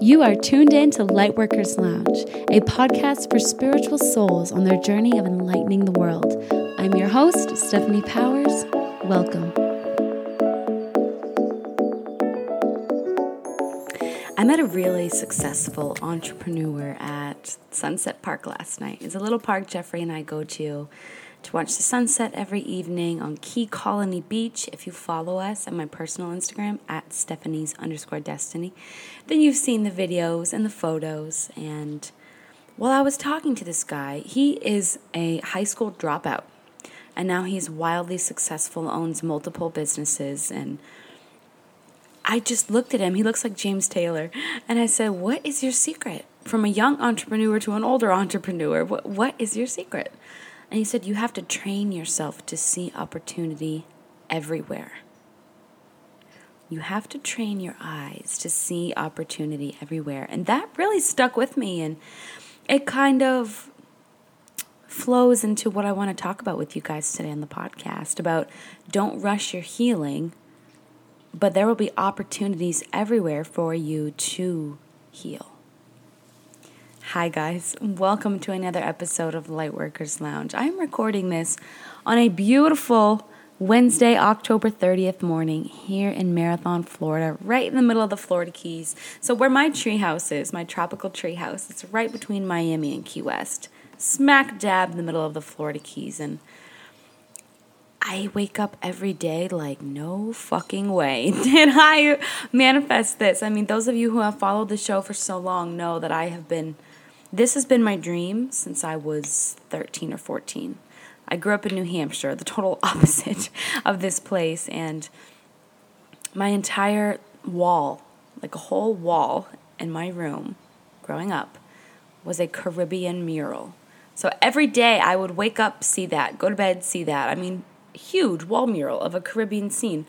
You are tuned in to Lightworkers Lounge, a podcast for spiritual souls on their journey of enlightening the world. I'm your host, Stephanie Powers. Welcome. I met a really successful entrepreneur at Sunset Park last night. It's a little park Jeffrey and I go to to watch the sunset every evening on Key Colony Beach. If you follow us on my personal Instagram at Stephanie's underscore destiny, then you've seen the videos and the photos. And while I was talking to this guy, he is a high school dropout. And now he's wildly successful, owns multiple businesses, and I just looked at him. He looks like James Taylor. And I said, What is your secret? From a young entrepreneur to an older entrepreneur, what, what is your secret? And he said, You have to train yourself to see opportunity everywhere. You have to train your eyes to see opportunity everywhere. And that really stuck with me. And it kind of flows into what I want to talk about with you guys today on the podcast about don't rush your healing, but there will be opportunities everywhere for you to heal. Hi, guys. Welcome to another episode of Lightworkers Lounge. I'm recording this on a beautiful Wednesday, October 30th morning here in Marathon, Florida, right in the middle of the Florida Keys. So, where my treehouse is, my tropical treehouse, it's right between Miami and Key West, smack dab in the middle of the Florida Keys. And I wake up every day like, no fucking way did I manifest this. I mean, those of you who have followed the show for so long know that I have been this has been my dream since I was 13 or 14. I grew up in New Hampshire, the total opposite of this place, and my entire wall, like a whole wall in my room growing up, was a Caribbean mural. So every day I would wake up, see that, go to bed, see that. I mean, huge wall mural of a Caribbean scene.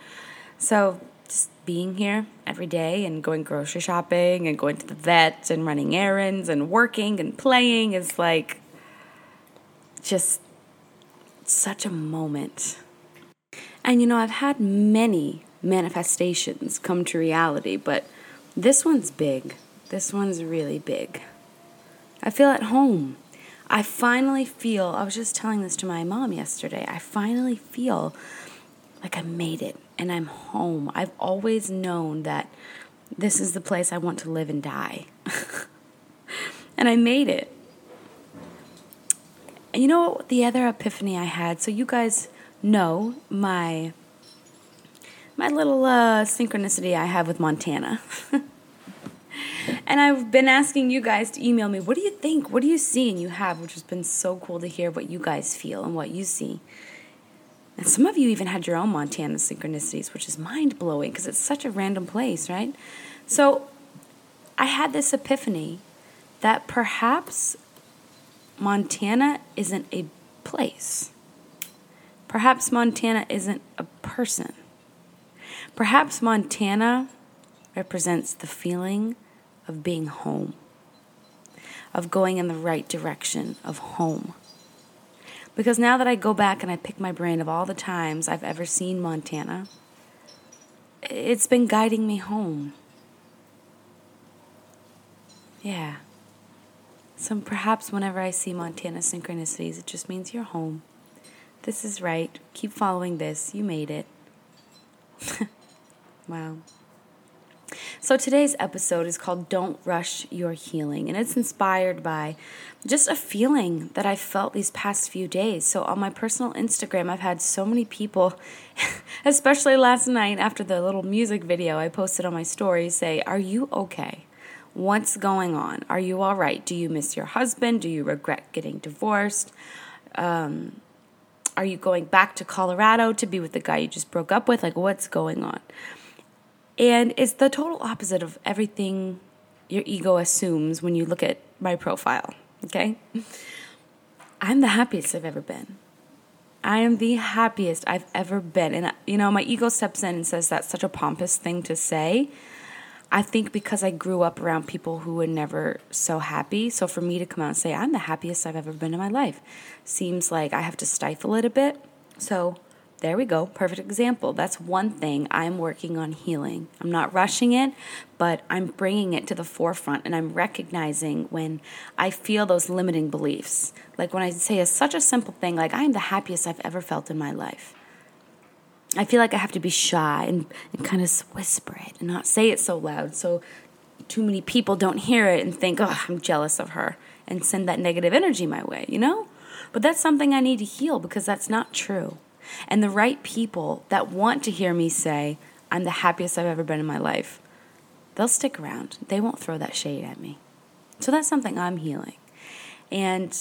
So just being here every day and going grocery shopping and going to the vet and running errands and working and playing is like just such a moment. And you know, I've had many manifestations come to reality, but this one's big. This one's really big. I feel at home. I finally feel, I was just telling this to my mom yesterday, I finally feel like I made it and I'm home. I've always known that this is the place I want to live and die. and I made it. And you know the other epiphany I had? So you guys know my my little uh, synchronicity I have with Montana. and I've been asking you guys to email me, what do you think? What do you see? And you have, which has been so cool to hear what you guys feel and what you see. And some of you even had your own Montana synchronicities, which is mind blowing because it's such a random place, right? So I had this epiphany that perhaps Montana isn't a place. Perhaps Montana isn't a person. Perhaps Montana represents the feeling of being home, of going in the right direction of home. Because now that I go back and I pick my brain of all the times I've ever seen Montana, it's been guiding me home. Yeah. So perhaps whenever I see Montana synchronicities, it just means you're home. This is right. Keep following this. You made it. wow. So today's episode is called Don't Rush Your Healing, and it's inspired by just a feeling that I felt these past few days. So on my personal Instagram, I've had so many people, especially last night after the little music video I posted on my story, say, Are you okay? What's going on? Are you all right? Do you miss your husband? Do you regret getting divorced? Um, are you going back to Colorado to be with the guy you just broke up with? Like, what's going on? And it's the total opposite of everything your ego assumes when you look at my profile, okay? I'm the happiest I've ever been. I am the happiest I've ever been. And, you know, my ego steps in and says that's such a pompous thing to say. I think because I grew up around people who were never so happy. So for me to come out and say, I'm the happiest I've ever been in my life seems like I have to stifle it a bit. So there we go. Perfect example. That's one thing I'm working on healing. I'm not rushing it, but I'm bringing it to the forefront and I'm recognizing when I feel those limiting beliefs. Like when I say a, such a simple thing, like I am the happiest I've ever felt in my life. I feel like I have to be shy and, and kind of whisper it and not say it so loud so too many people don't hear it and think, oh, I'm jealous of her and send that negative energy my way, you know? But that's something I need to heal because that's not true. And the right people that want to hear me say, I'm the happiest I've ever been in my life, they'll stick around. They won't throw that shade at me. So that's something I'm healing. And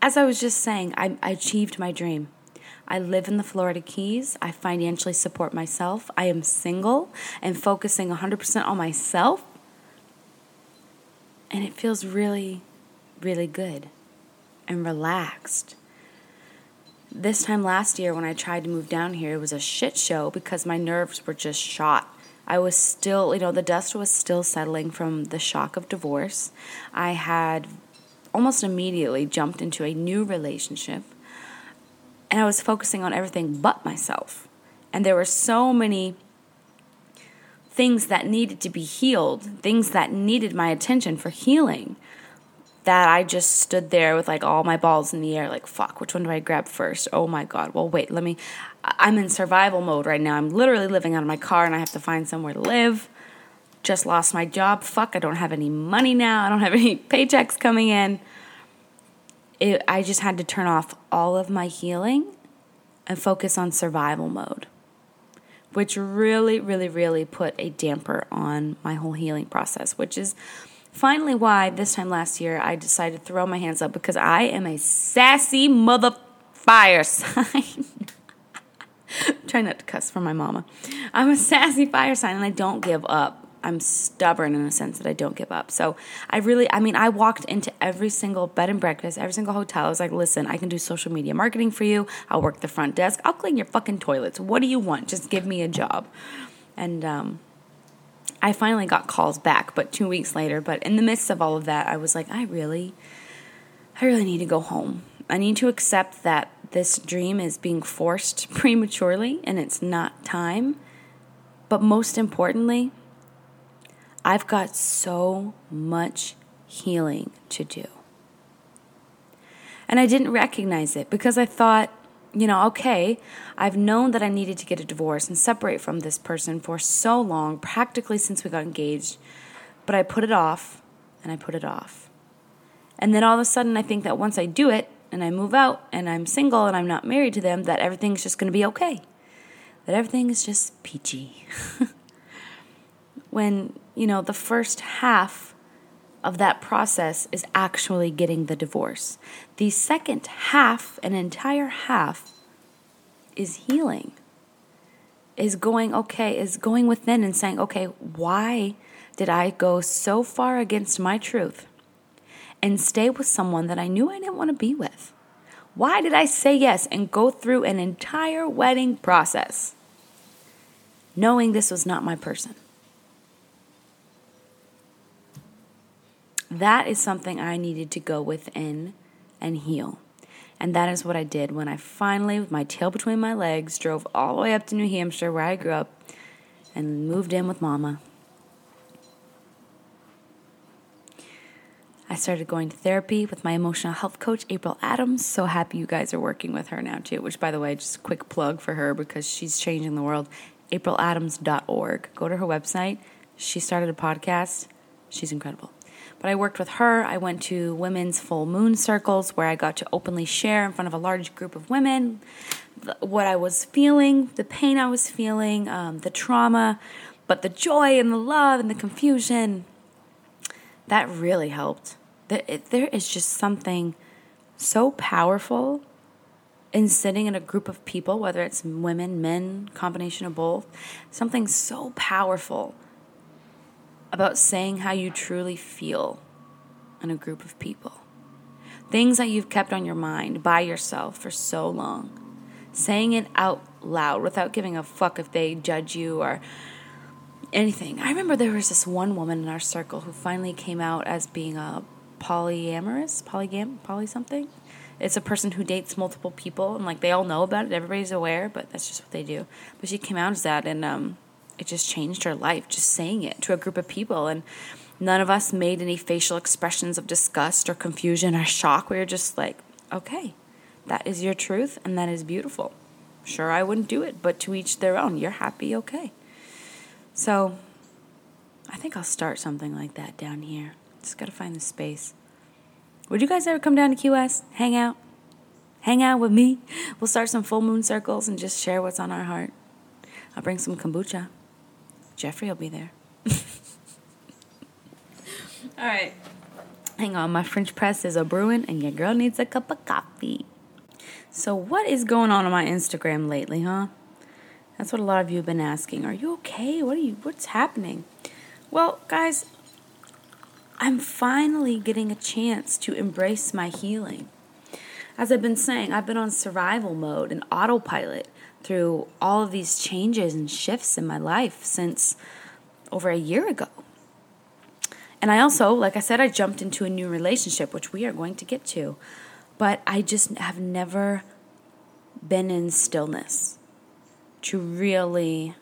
as I was just saying, I, I achieved my dream. I live in the Florida Keys. I financially support myself. I am single and focusing 100% on myself. And it feels really, really good and relaxed this time last year when I tried to move down here, it was a shit show because my nerves were just shot. I was still, you know, the dust was still settling from the shock of divorce. I had almost immediately jumped into a new relationship and I was focusing on everything but myself. And there were so many things that needed to be healed, things that needed my attention for healing that I just stood there with like all my balls in the air, like, fuck, which one do I grab first? Oh my God. Well, wait, let me. I'm in survival mode right now. I'm literally living out of my car and I have to find somewhere to live. Just lost my job. Fuck, I don't have any money now. I don't have any paychecks coming in. It, I just had to turn off all of my healing and focus on survival mode, which really, really, really put a damper on my whole healing process, which is Finally, why this time last year I decided to throw my hands up because I am a sassy mother fire sign. Try not to cuss for my mama. I'm a sassy fire sign and I don't give up. I'm stubborn in a sense that I don't give up. So I really, I mean, I walked into every single bed and breakfast, every single hotel. I was like, listen, I can do social media marketing for you. I'll work the front desk. I'll clean your fucking toilets. What do you want? Just give me a job. And um, I finally got calls back, but two weeks later. But in the midst of all of that, I was like, I really, I really need to go home. I need to accept that this dream is being forced prematurely and it's not time. But most importantly, I've got so much healing to do. And I didn't recognize it because I thought you know, okay, I've known that I needed to get a divorce and separate from this person for so long, practically since we got engaged, but I put it off and I put it off. And then all of a sudden, I think that once I do it and I move out and I'm single and I'm not married to them, that everything's just going to be okay. That everything is just peachy. when, you know, the first half of that process is actually getting the divorce. The second half, an entire half, is healing. Is going, okay, is going within and saying, okay, why did I go so far against my truth and stay with someone that I knew I didn't want to be with? Why did I say yes and go through an entire wedding process knowing this was not my person? That is something I needed to go within and heal. And that is what I did when I finally, with my tail between my legs, drove all the way up to New Hampshire, where I grew up, and moved in with Mama. I started going to therapy with my emotional health coach, April Adams. So happy you guys are working with her now, too. Which, by the way, just quick plug for her because she's changing the world. AprilAdams.org. Go to her website. She started a podcast. She's incredible. But I worked with her. I went to women's full moon circles where I got to openly share in front of a large group of women what I was feeling, the pain I was feeling, um, the trauma, but the joy and the love and the confusion. That really helped. There is just something so powerful in sitting in a group of people, whether it's women, men, combination of both, something so powerful about saying how you truly feel in a group of people. Things that you've kept on your mind by yourself for so long. Saying it out loud without giving a fuck if they judge you or anything. I remember there was this one woman in our circle who finally came out as being a polyamorous, polygam, poly something. It's a person who dates multiple people and like they all know about it. Everybody's aware, but that's just what they do. But she came out as that and um, it just changed her life just saying it to a group of people and none of us made any facial expressions of disgust or confusion or shock. We were just like, okay, that is your truth and that is beautiful. Sure, I wouldn't do it, but to each their own. You're happy, okay. So I think I'll start something like that down here. Just gotta find the space. Would you guys ever come down to West, hang out? Hang out with me? We'll start some full moon circles and just share what's on our heart. I'll bring some kombucha. Jeffrey will be there. All right. Hang on, my French press is a brewing and your girl needs a cup of coffee. So, what is going on on my Instagram lately, huh? That's what a lot of you have been asking. Are you okay? What are you what's happening? Well, guys, I'm finally getting a chance to embrace my healing. As I've been saying, I've been on survival mode and autopilot through all of these changes and shifts in my life since over a year ago. And I also, like I said, I jumped into a new relationship, which we are going to get to. But I just have never been in stillness to really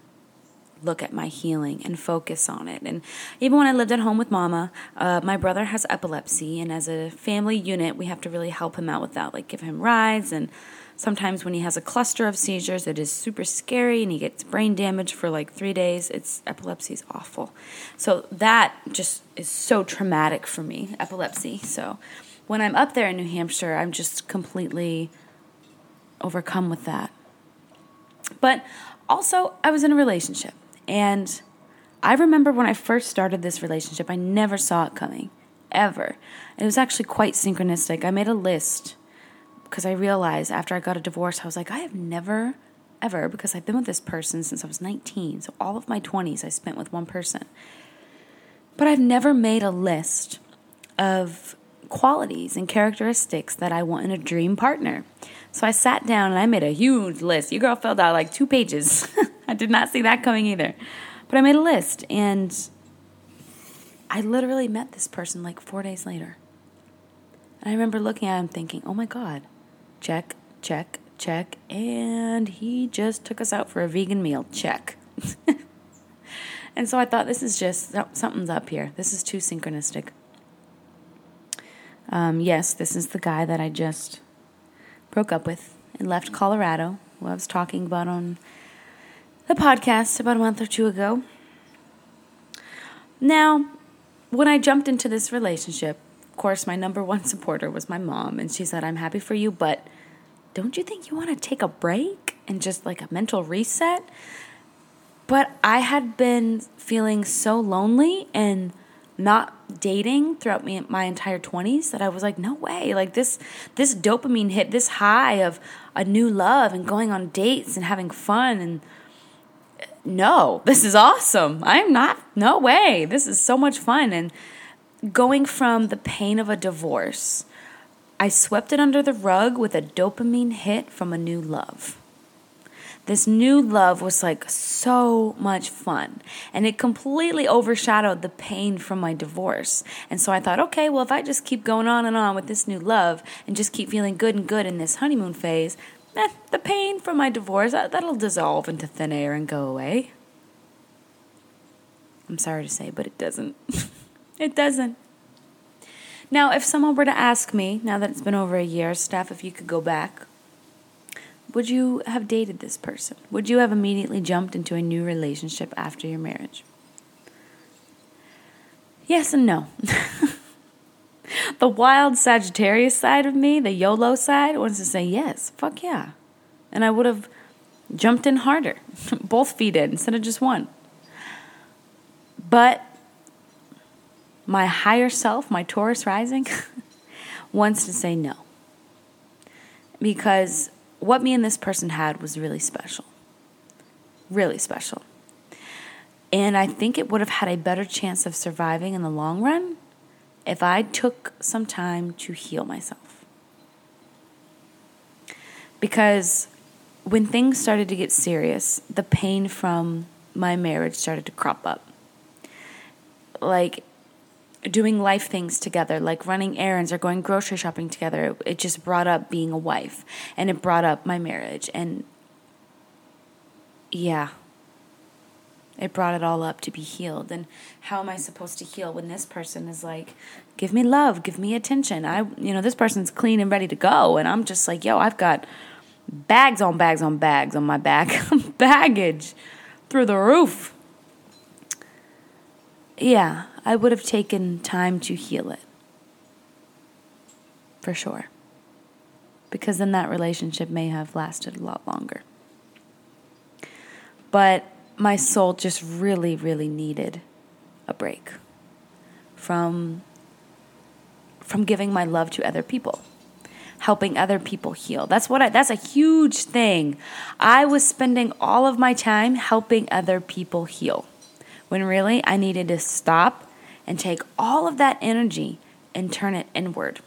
look at my healing and focus on it. And even when I lived at home with mama, uh, my brother has epilepsy, and as a family unit, we have to really help him out with that, like give him rides and Sometimes when he has a cluster of seizures, it is super scary and he gets brain damage for like three days. It's epilepsy is awful. So that just is so traumatic for me, epilepsy. So when I'm up there in New Hampshire, I'm just completely overcome with that. But also, I was in a relationship and I remember when I first started this relationship, I never saw it coming, ever. It was actually quite synchronistic. I made a list because I realized after I got a divorce, I was like, I have never, ever, because I've been with this person since I was 19. So all of my 20s I spent with one person. But I've never made a list of qualities and characteristics that I want in a dream partner. So I sat down and I made a huge list. Your girl filled out like two pages. I did not see that coming either. But I made a list and I literally met this person like four days later. And I remember looking at him thinking, oh my God, Check, check, check. And he just took us out for a vegan meal. Check. and so I thought, this is just something's up here. This is too synchronistic. Um, yes, this is the guy that I just broke up with and left Colorado, who I was talking about on the podcast about a month or two ago. Now, when I jumped into this relationship, of course, my number one supporter was my mom, and she said, I'm happy for you, but don't you think you want to take a break and just like a mental reset? But I had been feeling so lonely and not dating throughout me, my entire 20s that I was like, no way. Like this this dopamine hit, this high of a new love and going on dates and having fun and no, this is awesome. I'm not no way. This is so much fun and going from the pain of a divorce I swept it under the rug with a dopamine hit from a new love. This new love was like so much fun, and it completely overshadowed the pain from my divorce. And so I thought, okay, well, if I just keep going on and on with this new love and just keep feeling good and good in this honeymoon phase, eh, the pain from my divorce, that'll dissolve into thin air and go away. I'm sorry to say, but it doesn't. it doesn't. Now, if someone were to ask me, now that it's been over a year, Steph, if you could go back, would you have dated this person? Would you have immediately jumped into a new relationship after your marriage? Yes and no. the wild Sagittarius side of me, the YOLO side, wants to say yes, fuck yeah. And I would have jumped in harder, both feet in instead of just one. But my higher self, my Taurus rising, wants to say no. Because what me and this person had was really special. Really special. And I think it would have had a better chance of surviving in the long run if I took some time to heal myself. Because when things started to get serious, the pain from my marriage started to crop up. Like, doing life things together, like running errands or going grocery shopping together. It just brought up being a wife and it brought up my marriage. And yeah, it brought it all up to be healed. And how am I supposed to heal when this person is like, give me love, give me attention? I, you know, this person's clean and ready to go. And I'm just like, yo, I've got bags on bags on bags on my back, baggage through the roof. Yeah, I would have taken time to heal it. For sure. Because then that relationship may have lasted a lot longer. But my soul just really, really needed a break from from giving my love to other people helping other people heal. That's what I, that's a huge thing. I was spending all of my time helping other people heal when really i needed to stop and take all of that energy and turn it inward.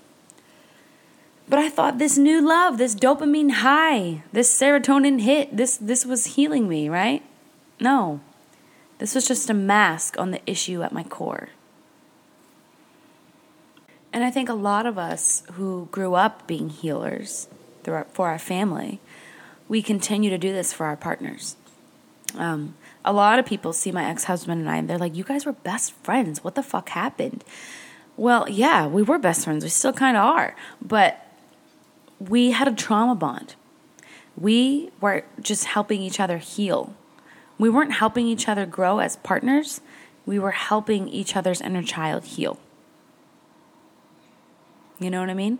But i thought this new love this dopamine high this serotonin hit this this was healing me right no, this was just a mask on the issue at my core. And I think a lot of us who grew up being healers for our family, we continue to do this for our partners. Um, a lot of people see my ex husband and I, and they're like, You guys were best friends. What the fuck happened? Well, yeah, we were best friends. We still kind of are. But we had a trauma bond. We were just helping each other heal we weren't helping each other grow as partners, we were helping each other's inner child heal. You know what I mean?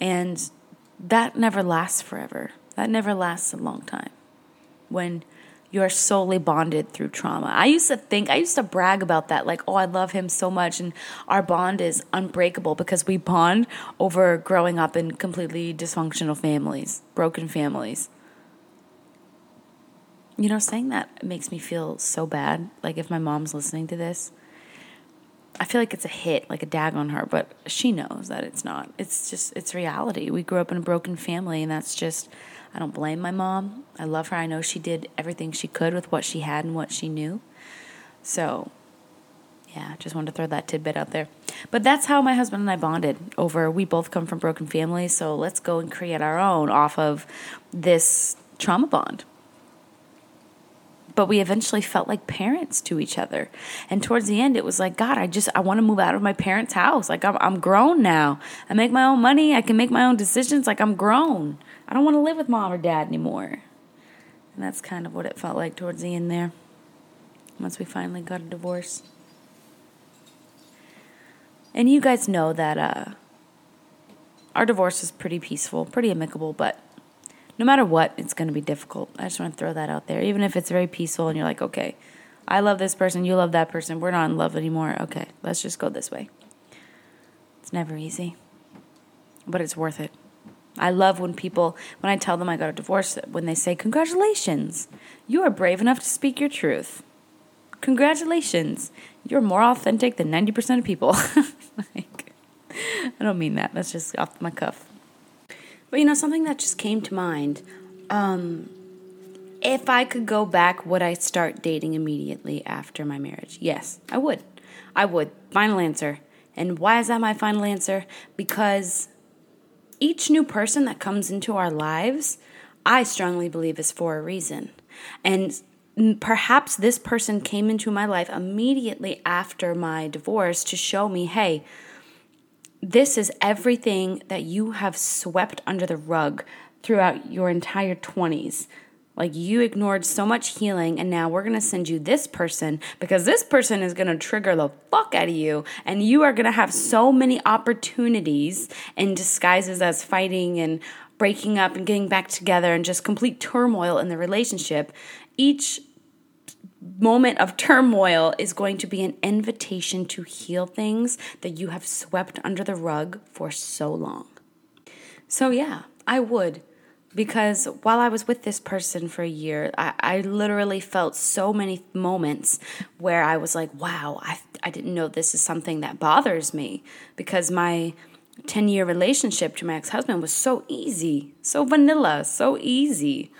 And that never lasts forever. That never lasts a long time. When you're solely bonded through trauma. I used to think, I used to brag about that, like, oh, I love him so much, and our bond is unbreakable because we bond over growing up in completely dysfunctional families, broken families you know, saying that makes me feel so bad. Like if my mom's listening to this, I feel like it's a hit, like a dag on her, but she knows that it's not. It's just, it's reality. We grew up in a broken family, and that's just, I don't blame my mom. I love her. I know she did everything she could with what she had and what she knew. So, yeah, just wanted to throw that tidbit out there. But that's how my husband and I bonded over we both come from broken families, so let's go and create our own off of this trauma bond but we eventually felt like parents to each other. And towards the end, it was like, God, I just, I want to move out of my parents' house. Like, I'm, I'm grown now. I make my own money. I can make my own decisions. Like, I'm grown. I don't want to live with mom or dad anymore. And that's kind of what it felt like towards the end there. Once we finally got a divorce. And you guys know that uh, our divorce was pretty peaceful, pretty amicable, but no matter what, it's going to be difficult. I just want to throw that out there. Even if it's very peaceful and you're like, okay, I love this person, you love that person, we're not in love anymore. Okay, let's just go this way. It's never easy, but it's worth it. I love when people, when I tell them I got a divorce, when they say, Congratulations, you are brave enough to speak your truth. Congratulations, you're more authentic than 90% of people. like, I don't mean that. That's just off my cuff. But you know, something that just came to mind. Um, if I could go back, would I start dating immediately after my marriage? Yes, I would. I would. Final answer. And why is that my final answer? Because each new person that comes into our lives, I strongly believe is for a reason. And perhaps this person came into my life immediately after my divorce to show me, hey, this is everything that you have swept under the rug throughout your entire 20s. Like you ignored so much healing, and now we're gonna send you this person because this person is gonna trigger the fuck out of you, and you are gonna have so many opportunities in disguises as fighting and breaking up and getting back together and just complete turmoil in the relationship. Each moment of turmoil is going to be an invitation to heal things that you have swept under the rug for so long. So, yeah, I would. Because while I was with this person for a year, I, I literally felt so many moments where I was like, wow, I, I didn't know this is something that bothers me. Because my 10 year relationship to my ex husband was so easy, so vanilla, so easy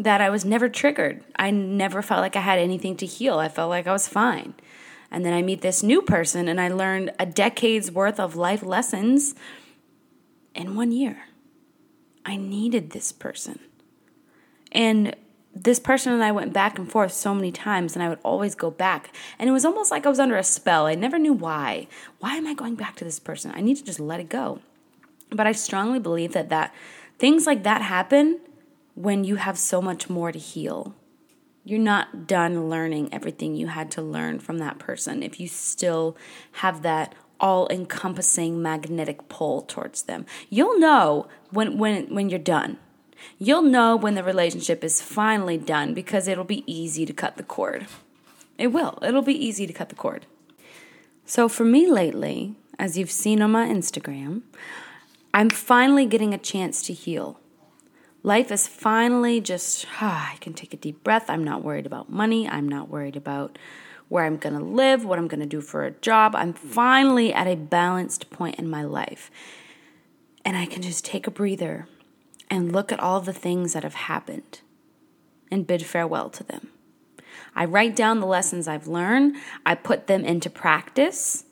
that I was never triggered. I never felt like I had anything to heal. I felt like I was fine. And then I meet this new person and I learned a decade's worth of life lessons in one year. I needed this person. And this person and I went back and forth so many times, and I would always go back. And it was almost like I was under a spell. I never knew why. Why am I going back to this person? I need to just let it go. But I strongly believe that, that things like that happen when you have so much more to heal. You're not done learning everything you had to learn from that person if you still have that all encompassing magnetic pull towards them. You'll know when, when, when you're done. You'll know when the relationship is finally done because it'll be easy to cut the cord. It will. It'll be easy to cut the cord. So, for me lately, as you've seen on my Instagram, I'm finally getting a chance to heal. Life is finally just, ah, I can take a deep breath. I'm not worried about money. I'm not worried about where I'm going to live, what I'm going to do for a job. I'm finally at a balanced point in my life. And I can just take a breather and look at all the things that have happened and bid farewell to them. I write down the lessons I've learned, I put them into practice.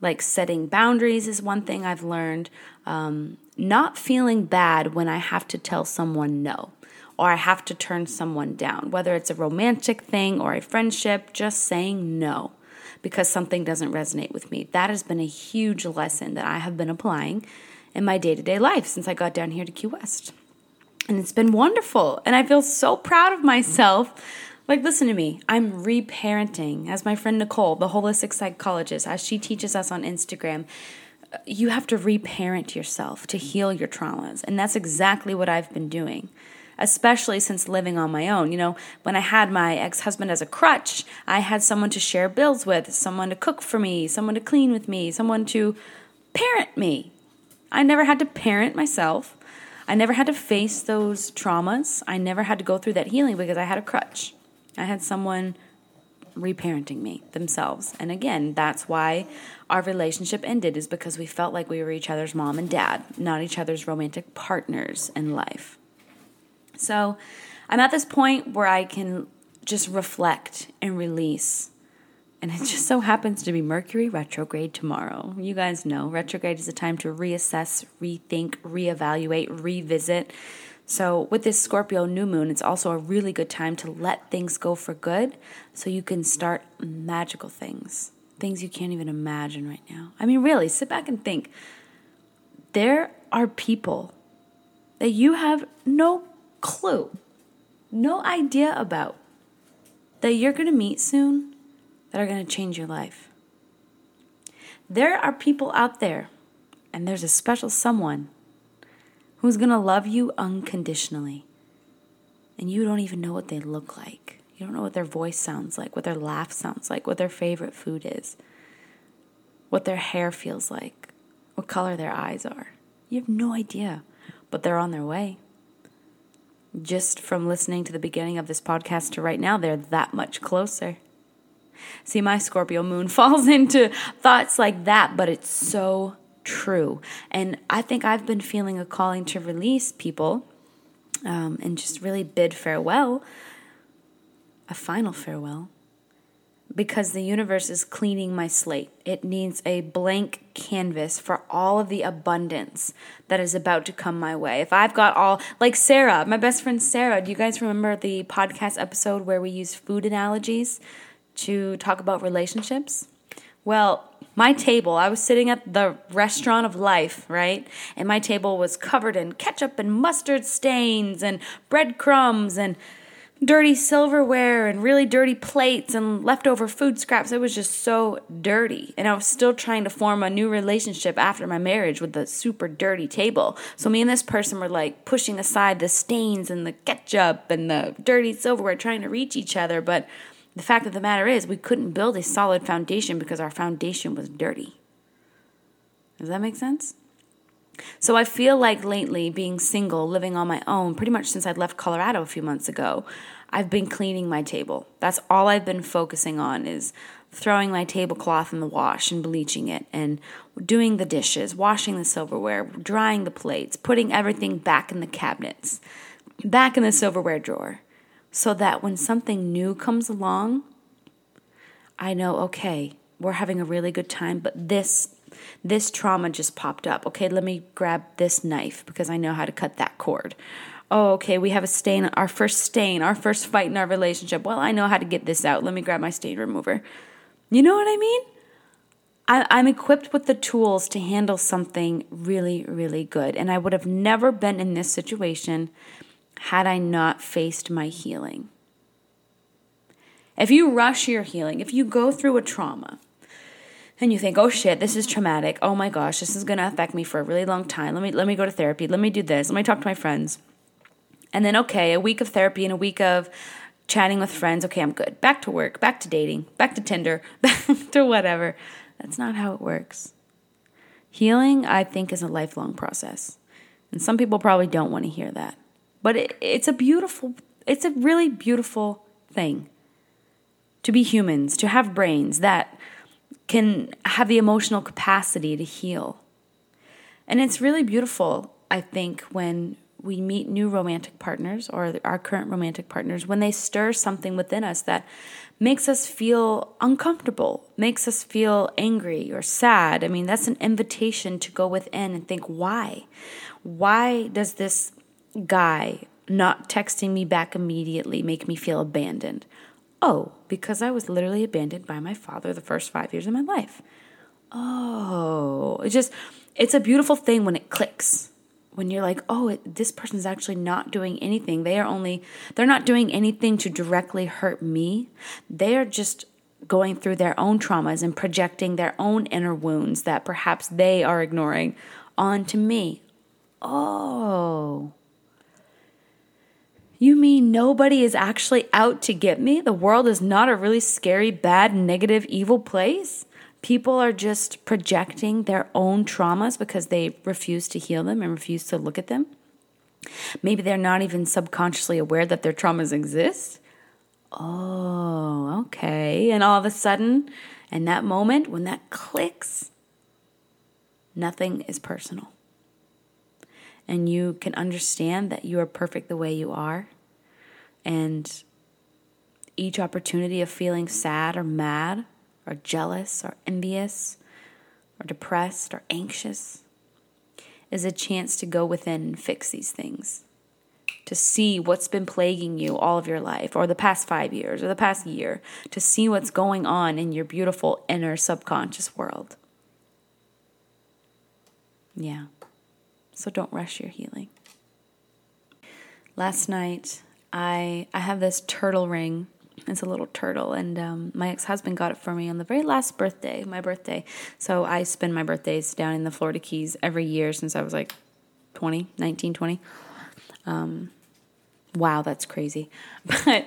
Like setting boundaries is one thing I've learned. Um, not feeling bad when I have to tell someone no or I have to turn someone down, whether it's a romantic thing or a friendship, just saying no because something doesn't resonate with me. That has been a huge lesson that I have been applying in my day to day life since I got down here to Key West. And it's been wonderful. And I feel so proud of myself. Like, listen to me. I'm reparenting, as my friend Nicole, the holistic psychologist, as she teaches us on Instagram. You have to reparent yourself to heal your traumas. And that's exactly what I've been doing especially since living on my own. You know, when I had my ex husband as a crutch, I had someone to share bills with, someone to cook for me, someone to clean with me, someone to parent me. I never had to parent myself. I never had to face those traumas. I never had to go through that healing because I had a crutch. I had someone reparenting me themselves. And again, that's why our relationship ended is because we felt like we were each other's mom and dad, not each other's romantic partners in life. So, I'm at this point where I can just reflect and release and it just so happens to be Mercury retrograde tomorrow. You guys know retrograde is a time to reassess, rethink, reevaluate, revisit. So, with this Scorpio new moon, it's also a really good time to let things go for good so you can start magical things, things you can't even imagine right now. I mean, really, sit back and think. There are people that you have no clue, no idea about that you're going to meet soon that are going to change your life. There are people out there, and there's a special someone who's going to love you unconditionally. And you don't even know what they look like. You don't know what their voice sounds like, what their laugh sounds like, what their favorite food is, what their hair feels like, what color their eyes are. You have no idea, but they're on their way. Just from listening to the beginning of this podcast to right now, they're that much closer. See, my Scorpio moon falls into thoughts like that, but it's so true. And I think I've been feeling a calling to release people um, and just really bid farewell, a final farewell, because the universe is cleaning my slate. It needs a blank canvas for all of the abundance that is about to come my way. If I've got all, like Sarah, my best friend Sarah, do you guys remember the podcast episode where we used food analogies? to talk about relationships? Well, my table, I was sitting at the restaurant of life, right? And my table was covered in ketchup and mustard stains and breadcrumbs and dirty silverware and really dirty plates and leftover food scraps. It was just so dirty. And I was still trying to form a new relationship after my marriage with the super dirty table. So me and this person were like pushing aside the stains and the ketchup and the dirty silverware, trying to reach each other. But the fact of the matter is, we couldn't build a solid foundation because our foundation was dirty. Does that make sense? So I feel like lately, being single, living on my own, pretty much since I'd left Colorado a few months ago, I've been cleaning my table. That's all I've been focusing on is throwing my tablecloth in the wash and bleaching it and doing the dishes, washing the silverware, drying the plates, putting everything back in the cabinets, back in the silverware drawer so that when something new comes along, I know, okay, we're having a really good time, but this this trauma just popped up. Okay, let me grab this knife because I know how to cut that cord. Oh, okay, we have a stain, our first stain, our first fight in our relationship. Well, I know how to get this out. Let me grab my stain remover. You know what I mean? I, I'm equipped with the tools to handle something really, really good. And I would have never been in this situation had I not faced my healing. If you rush your healing, if you go through a trauma and you think, "Oh shit, this is traumatic. Oh my gosh, this is going to affect me for a really long time. Let me let me go to therapy. Let me do this. Let me talk to my friends." And then okay, a week of therapy and a week of chatting with friends. Okay, I'm good. Back to work, back to dating, back to Tinder, back to whatever. That's not how it works. Healing, I think, is a lifelong process. And some people probably don't want to hear that. But it, it's a beautiful, it's a really beautiful thing to be humans, to have brains that can have the emotional capacity to heal. And it's really beautiful, I think, when we meet new romantic partners or our current romantic partners, when they stir something within us that makes us feel uncomfortable, makes us feel angry or sad. I mean, that's an invitation to go within and think, why? Why does this guy not texting me back immediately make me feel abandoned? Oh, because I was literally abandoned by my father the first five years of my life. Oh, it's just, it's a beautiful thing when it clicks. When you're like, oh, it, this person's actually not doing anything. They are only, they're not doing anything to directly hurt me. They are just going through their own traumas and projecting their own inner wounds that perhaps they are ignoring onto me. Oh, you mean nobody is actually out to get me? The world is not a really scary, bad, negative, evil place? People are just projecting their own traumas because they refuse to heal them and refuse to look at them. Maybe they're not even subconsciously aware that their traumas exist. Oh, okay. And all of a sudden, in that moment, when that clicks, nothing is personal and you can understand that you are perfect the way you are. And each opportunity of feeling sad or mad or jealous or envious or depressed or anxious is a chance to go within and fix these things. To see what's been plaguing you all of your life, or the past five years, or the past year, to see what's going on in your beautiful inner subconscious world. Yeah so don't rush your healing. Last night, I I have this turtle ring. It's a little turtle, and um, my ex husband got it for me on the very last birthday, my birthday. So I spend my birthdays down in the Florida Keys every year since I was like 20, 19, 20. Um, wow, that's crazy. But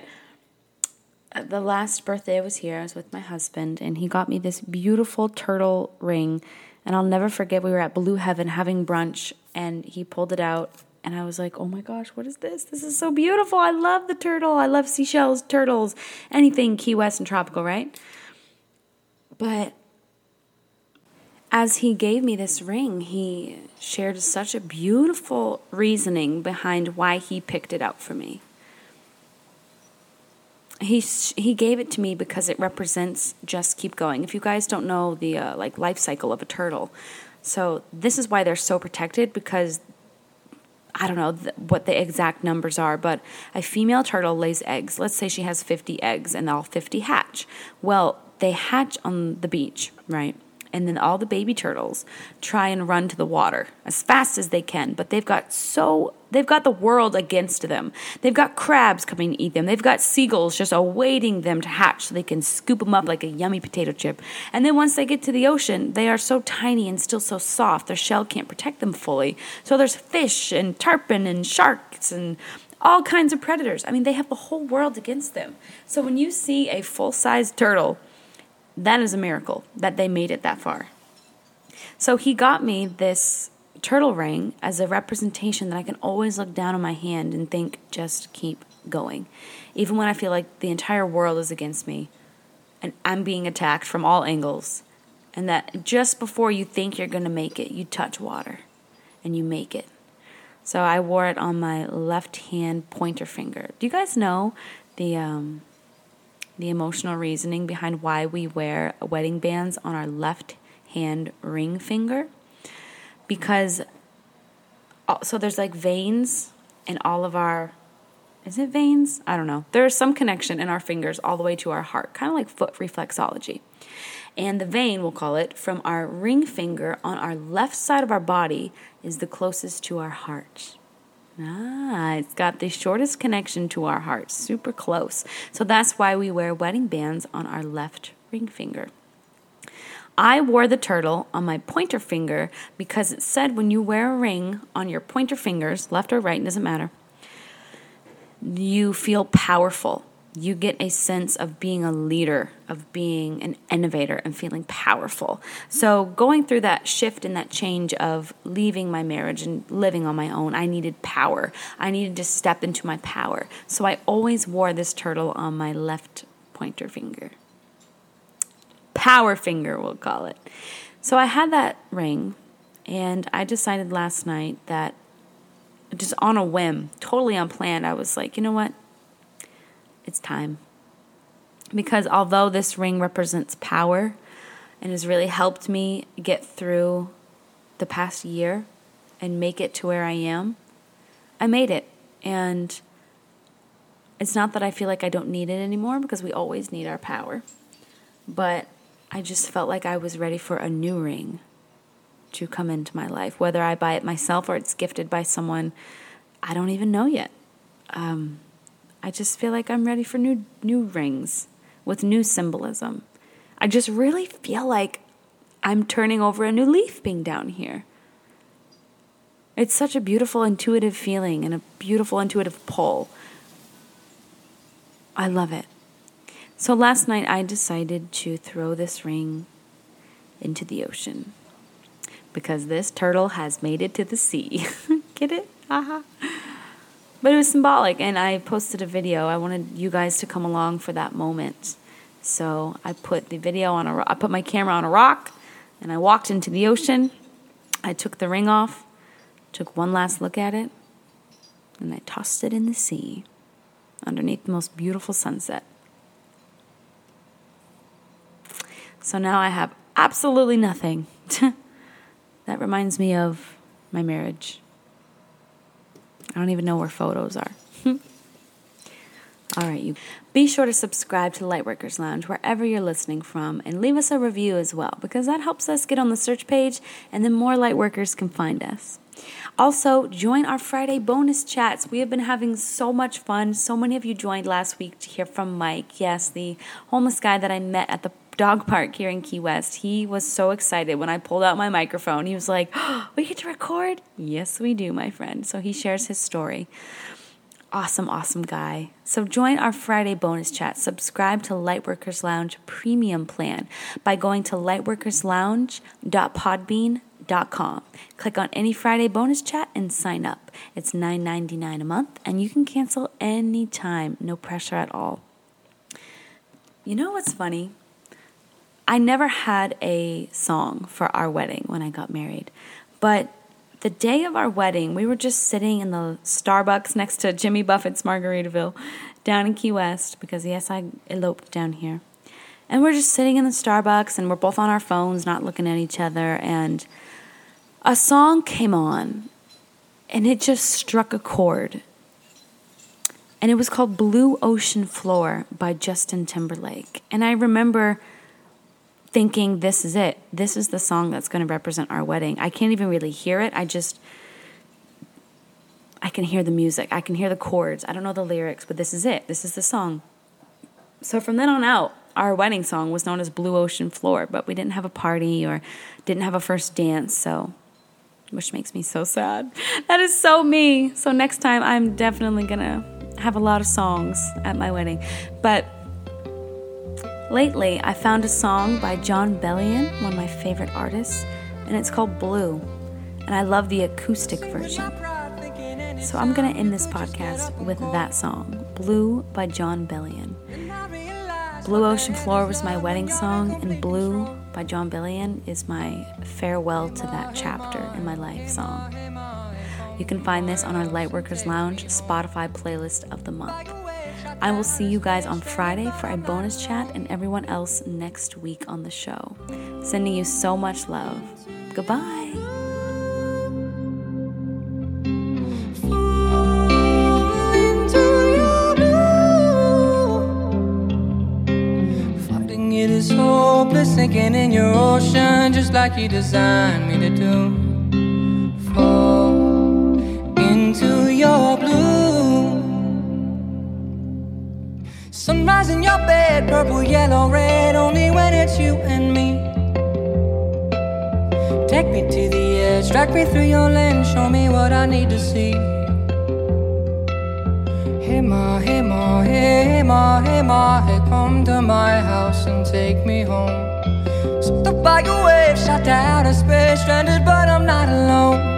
uh, the last birthday I was here, I was with my husband, and he got me this beautiful turtle ring. And I'll never forget, we were at Blue Heaven having brunch, and he pulled it out and I was like, "Oh my gosh, what is this? This is so beautiful. I love the turtle. I love seashells, turtles, anything Key West and tropical, right?" But as he gave me this ring, he shared such a beautiful reasoning behind why he picked it out for me. He he gave it to me because it represents just keep going. If you guys don't know the uh, like life cycle of a turtle, so this is why they're so protected because I don't know th- what the exact numbers are, but a female turtle lays eggs. Let's say she has 50 eggs and all 50 hatch. Well, they hatch on the beach, right? And then all the baby turtles try and run to the water as fast as they can. But they've got so they've got the world against them. They've got crabs coming to eat them. They've got seagulls just awaiting them to hatch so they can scoop them up like a yummy potato chip. And then once they get to the ocean they are so tiny and still so soft their shell can't protect them fully. So there's fish and tarpon and sharks and all kinds of predators. I mean they have the whole world against them. So when you see a full-sized turtle that is a miracle that they made it that far. So he got me this turtle ring as a representation that I can always look down on my hand and think, just keep going. Even when I feel like the entire world is against me and I'm being attacked from all angles. And that just before you think you're going to make it, you touch water and you make it. So I wore it on my left hand pointer finger. Do you guys know the um, the emotional reasoning behind why we wear wedding bands on our left hand ring finger. Because, uh, so there's like veins in all of our, is it veins? I don't know. There's some connection in our fingers all the way to our heart, kind of like foot reflexology. And the vein, we'll call it, from our ring finger on our left side of our body is the closest to our heart. Ah, it's got the shortest connection to our heart, super close. So that's why we wear wedding bands on our left ring finger. I wore the turtle on my pointer finger because it said when you wear a ring on your pointer fingers, left or right, doesn't matter, you feel powerful you get a sense of being a leader, of being an innovator, and feeling powerful. So, going through that shift and that change of leaving my marriage and living on my own, I needed power. I needed to step into my power. So, I always wore this turtle on my left pointer finger. Power finger, we'll call it. So, I had that ring, and I decided last night that just on a whim, totally unplanned, I was like, you know what? It's time. Because although this ring represents power and has really helped me get through the past year and make it to where I am, I made it. And it's not that I feel like I don't need it anymore because we always need our power. But I just felt like I was ready for a new ring to come into my life, whether I buy it myself or it's gifted by someone I don't even know yet. Um, I just feel like I'm ready for new new rings with new symbolism. I just really feel like I'm turning over a new leaf being down here. It's such a beautiful intuitive feeling and a beautiful intuitive pull. I love it. So last night I decided to throw this ring into the ocean because this turtle has made it to the sea. Get it? Haha. But it was symbolic, and I posted a video. I wanted you guys to come along for that moment. So I put the video on a I put my camera on a rock, and I walked into the ocean. I took the ring off, took one last look at it, and I tossed it in the sea underneath the most beautiful sunset. So now I have absolutely nothing. that reminds me of my marriage. I don't even know where photos are. All right, you be sure to subscribe to Lightworkers Lounge wherever you're listening from and leave us a review as well because that helps us get on the search page and then more lightworkers can find us. Also, join our Friday bonus chats. We have been having so much fun. So many of you joined last week to hear from Mike. Yes, the homeless guy that I met at the dog park here in Key West. He was so excited when I pulled out my microphone. He was like, oh, We get to record? Yes, we do, my friend. So he shares his story. Awesome, awesome guy. So join our Friday bonus chat. Subscribe to Lightworkers Lounge Premium Plan by going to lightworkerslounge.podbean.com. Click on any Friday bonus chat and sign up. It's $9.99 a month and you can cancel anytime, no pressure at all. You know what's funny? I never had a song for our wedding when I got married, but the day of our wedding, we were just sitting in the Starbucks next to Jimmy Buffett's Margaritaville down in Key West because, yes, I eloped down here. And we're just sitting in the Starbucks and we're both on our phones, not looking at each other. And a song came on and it just struck a chord. And it was called Blue Ocean Floor by Justin Timberlake. And I remember thinking this is it. This is the song that's going to represent our wedding. I can't even really hear it. I just I can hear the music. I can hear the chords. I don't know the lyrics, but this is it. This is the song. So from then on out, our wedding song was known as Blue Ocean Floor, but we didn't have a party or didn't have a first dance, so which makes me so sad. That is so me. So next time I'm definitely going to have a lot of songs at my wedding. But Lately, I found a song by Jon Bellion, one of my favorite artists, and it's called Blue. And I love the acoustic version. So I'm going to end this podcast with that song, Blue by Jon Bellion. Blue Ocean Floor was my wedding song, and Blue by Jon Bellion is my farewell to that chapter in my life song. You can find this on our Lightworkers Lounge Spotify playlist of the month. I will see you guys on Friday for a bonus chat and everyone else next week on the show. Sending you so much love. Goodbye. sinking in your ocean just like you designed me to do. Sunrise in your bed, purple, yellow, red, only when it's you and me. Take me to the edge, drag me through your lens, show me what I need to see. Hey ma, hey ma, hey ma, hey ma, hey, come to my house and take me home. Swept up by a wave, shot to outer space, stranded, but I'm not alone.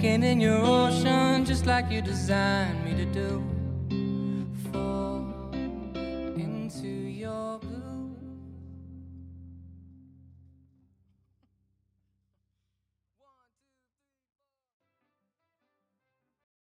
Sinking in your ocean just like you designed me to do.